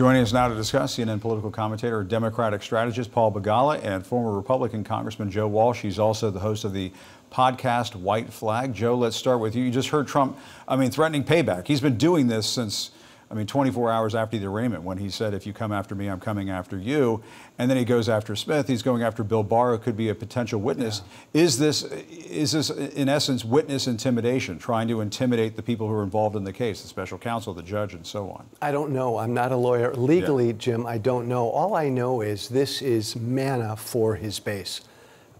Joining us now to discuss, CNN political commentator, Democratic strategist Paul Begala, and former Republican Congressman Joe Walsh. He's also the host of the podcast White Flag. Joe, let's start with you. You just heard Trump, I mean, threatening payback. He's been doing this since I mean, 24 hours after the arraignment, when he said, if you come after me, I'm coming after you. And then he goes after Smith. He's going after Bill Barr, who could be a potential witness. Yeah. Is this, is this, in essence, witness intimidation, trying to intimidate the people who are involved in the case, the special counsel, the judge, and so on? I don't know. I'm not a lawyer. Legally, yeah. Jim, I don't know. All I know is this is manna for his base.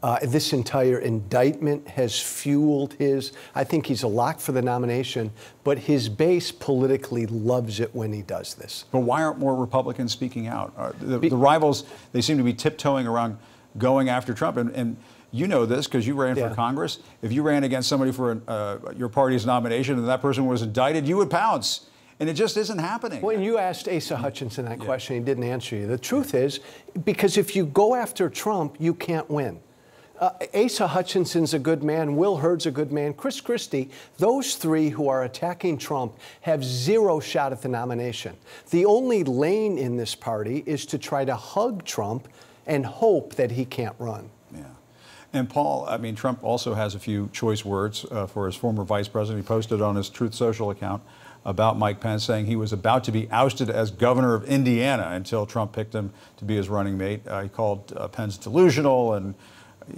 Uh, this entire indictment has fueled his. I think he's a lock for the nomination, but his base politically loves it when he does this. But why aren't more Republicans speaking out? Uh, the, the, rivals, they seem to be tiptoeing around going after Trump. And, and you know this because you ran yeah. for Congress. If you ran against somebody for uh, your party's nomination and that person was indicted, you would pounce. And it just isn't happening. When you asked Asa Hutchinson that yeah. question, he didn't answer you. The truth is, because if you go after Trump, you can't win. Uh, Asa Hutchinson's a good man. Will Hurd's a good man. Chris Christie, those three who are attacking Trump have zero shot at the nomination. The only lane in this party is to try to hug Trump and hope that he can't run. Yeah. And Paul, I mean, Trump also has a few choice words uh, for his former vice president. He posted on his Truth Social account about Mike Pence, saying he was about to be ousted as governor of Indiana until Trump picked him to be his running mate. Uh, he called uh, Pence delusional and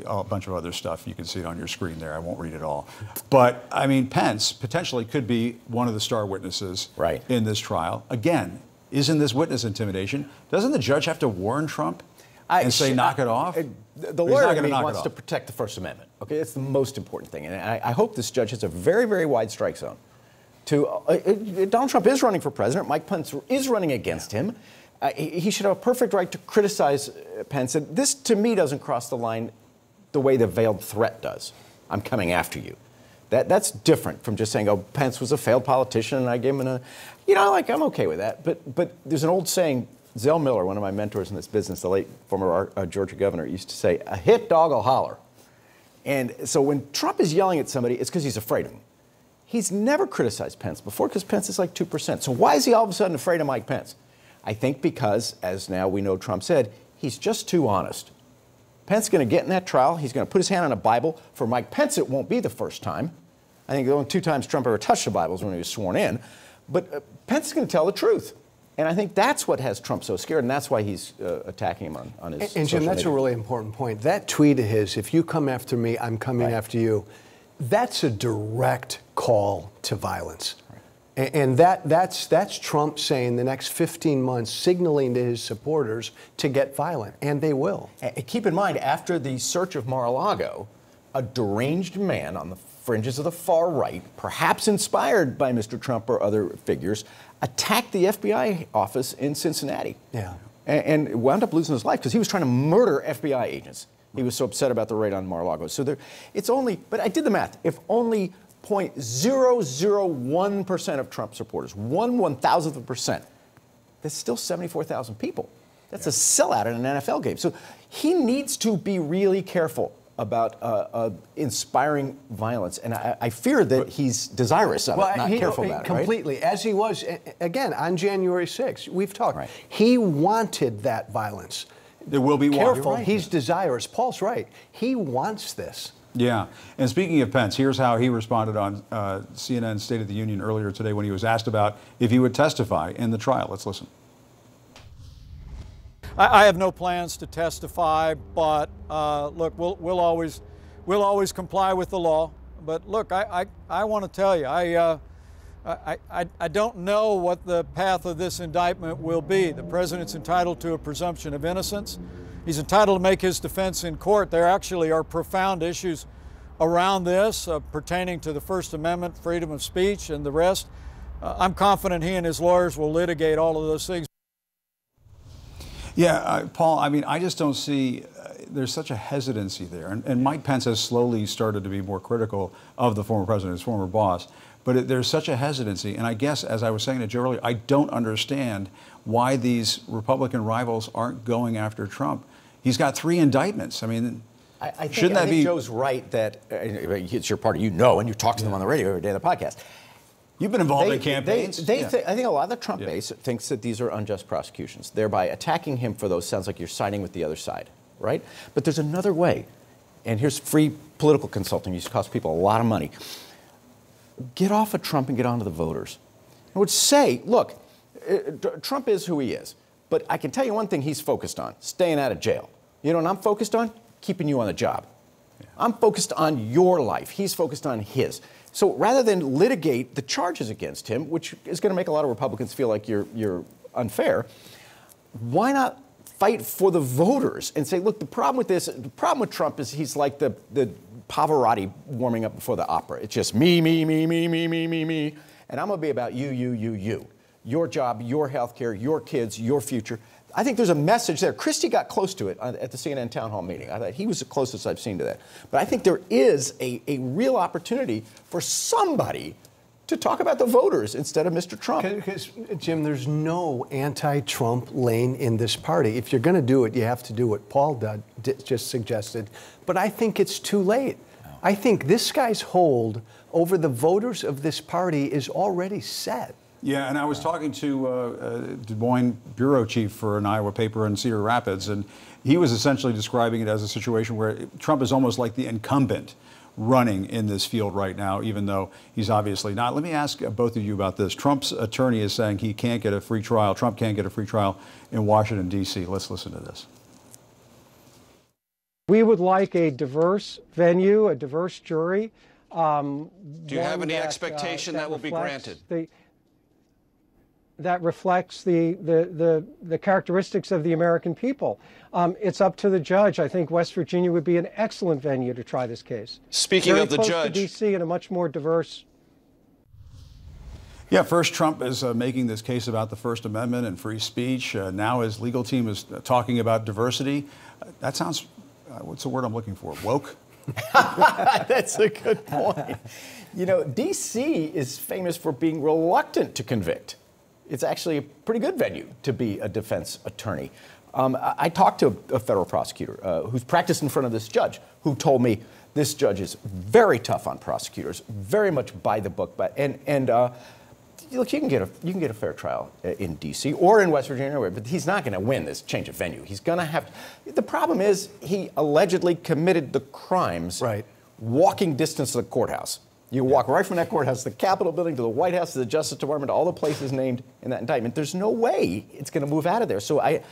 a bunch of other stuff. You can see it on your screen there. I won't read it all. But I mean, Pence potentially could be one of the star witnesses right. in this trial. Again, isn't this witness intimidation? Doesn't the judge have to warn Trump I, and say, knock it off? Uh, the lawyer wants to protect the First Amendment. Okay, it's the most important thing. And I, I hope this judge has a very, very wide strike zone. To uh, uh, Donald Trump is running for president. Mike Pence is running against him. Uh, he, he, should have a perfect right to criticize Pence. And this, to me, doesn't cross the line the way the veiled threat does. I'm coming after you. That, that's different from just saying, oh, Pence was a failed politician and I gave him a, you know, like, I'm okay with that. But, but there's an old saying, Zell Miller, one of my mentors in this business, the late former uh, Georgia governor, used to say, a hit dog will holler. And so when Trump is yelling at somebody, it's because he's afraid of him. He's never criticized Pence before because Pence is like 2%. So why is he all of a sudden afraid of Mike Pence? I think because, as now we know Trump said, he's just too honest. Pence is going to get in that trial. He's going to put his hand on a Bible. For Mike Pence, it won't be the first time. I think the only two times Trump ever touched the Bible was when he was sworn in. But uh, Pence is going to tell the truth. And I think that's what has Trump so scared, and that's why he's uh, attacking him on, on his. And, and Jim, that's media. a really important point. That tweet of his, if you come after me, I'm coming right. after you, that's a direct call to violence. And that, that's, that's Trump saying the next 15 months, signaling to his supporters to get violent, and they will. Keep in mind, after the search of Mar a Lago, a deranged man on the fringes of the far right, perhaps inspired by Mr. Trump or other figures, attacked the FBI office in Cincinnati. Yeah. And, and wound up losing his life because he was trying to murder FBI agents. He was so upset about the raid on Mar-a-Lago. So there, it's only, but I did the math. If only 0.001% of Trump supporters, one one thousandth of a percent. That's still 74,000 people. That's yeah. a sellout in an NFL game. So he needs to be really careful about uh, uh, inspiring violence, and I, I, fear that he's desirous of well, it, not he, careful about completely, it. Completely, as he was again on January 6th. We've talked. Right. He wanted that violence. There will be careful. Right. He's desirous. Paul's right. He wants this. Yeah. And speaking of Pence, here's how he responded on uh, CNN State of the Union earlier today when he was asked about if he would testify in the trial. Let's listen. I, I have no plans to testify, but uh, look, we'll, we'll, always, we'll always comply with the law. But look, I, I, I want to tell you, I, uh, I, I, I don't know what the path of this indictment will be. The president's entitled to a presumption of innocence. He's entitled to make his defense in court. There actually are profound issues around this uh, pertaining to the First Amendment, freedom of speech, and the rest. Uh, I'm confident he and his lawyers will litigate all of those things. Yeah, uh, Paul, I mean, I just don't see, uh, there's such a hesitancy there. And, and, Mike Pence has slowly started to be more critical of the former president, his former boss. But it, there's such a hesitancy. And I guess, as I was saying to Joe earlier, I don't understand why these Republican rivals aren't going after Trump. He's got three indictments. I mean, I, I think, shouldn't that I think be? Joe's right that uh, it's your party, you know, and you talk to yeah. them on the radio every day on the podcast. You've been involved They- in campaigns. They, they Yeah. thi- I think a lot of the Trump Yeah. base thinks that these are unjust prosecutions. Thereby attacking him for those sounds like you're siding with the other side, right? But there's another way. And here's free political consulting. Used to cost people a lot of money. Get off of Trump and get onto the voters. I would say, look, uh, Trump is who he is. But I can tell you one thing he's focused on staying out of jail. You know what I'm focused on? Keeping you on the job. I'm focused on your life. He's focused on his. So rather than litigate the charges against him, which is going to make a lot of Republicans feel like you're, you're unfair, why not fight for the voters and say, look, the problem with this, the problem with Trump is he's like the, the Pavarotti warming up before the opera. It's just me, me, me, me, me, me, me, me. And I'm going to be about you, you, you, you. Your job, your health care, your kids, your future. I think there's a message there. Christie got close to it at the CNN town hall meeting. I thought he was the closest I've seen to that. But I think there is a, a real opportunity for somebody to talk about the voters instead of Mr. Trump. Because, Jim, there's no anti Trump lane in this party. If you're going to do it, you have to do what Paul did, di- just suggested. But I think it's too late. Oh. I think this guy's hold over the voters of this party is already set. Yeah, and I was talking to uh, uh, Des Moines bureau chief for an Iowa paper in Cedar Rapids, and he was essentially describing it as a situation where Trump is almost like the incumbent running in this field right now, even though he's obviously not. Let me ask uh, both of you about this. Trump's attorney is saying he can't get a free trial. Trump can't get a free trial in Washington, D.C. Let's listen to this. We would like a diverse venue, a diverse jury. Um, Do you have any that, uh, expectation that will be granted? The, that reflects the, the, the, the characteristics of the American people. Um, it's up to the judge. I think West Virginia would be an excellent venue to try this case. Speaking Very of the close judge- to D.C. and a much more diverse Yeah, first Trump is uh, making this case about the First Amendment and free speech. Uh, now his legal team is uh, talking about diversity. Uh, that sounds, uh, what's the word I'm looking for? Woke? That's a good point. You know, D.C. is famous for being reluctant to convict. It's actually a pretty good venue to be a defense attorney. Um, I, I talked to a federal prosecutor uh, who's practiced in front of this judge, who told me this judge is very tough on prosecutors, very much by the book. But and and uh, look, you can get a you can get a fair trial uh, in D.C. or in West Virginia, but he's not going to win this change of venue. He's going to have. The problem is he allegedly committed the crimes Right. walking distance to the courthouse. You walk right from that courthouse to the Capitol building, to the White House, to the Justice Department, to all the places named in that indictment. There's no way it's going to move out of there. So I,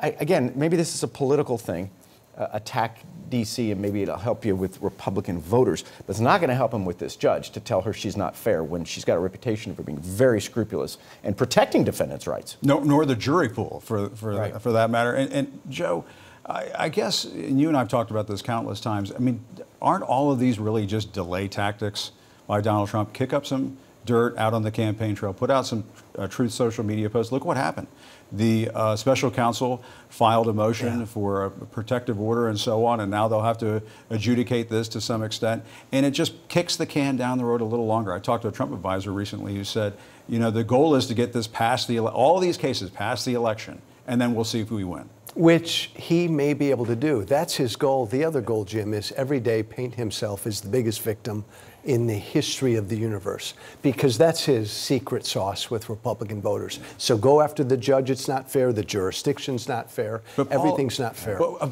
I again, maybe this is a political thing. Uh, attack D.C. and maybe it'll help you with Republican voters, but it's not going to help him with this judge to tell her she's not fair when she's got a reputation for being very scrupulous and protecting defendants' rights. No, nor the jury pool, for, for, Right. for that matter. And, and Joe, I, I guess, and you and I have talked about this countless times. I mean, aren't all of these really just delay tactics by Donald Trump? Kick up some dirt out on the campaign trail, put out some uh, truth social media posts. Look what happened. The uh, special counsel filed a motion for a protective order and so on, and now they'll have to adjudicate this to some extent. And it just kicks the can down the road a little longer. I talked to a Trump advisor recently who said, you know, the goal is to get this past the, all these cases past the election, and then we'll see if we win. Which he may be able to do. That's his goal. The other goal, Jim, is every day paint himself as the biggest victim in the history of the universe because that's his secret sauce with Republican voters. So go after the judge, it's not fair. The jurisdiction's not fair. Paul- Everything's not fair. But, uh,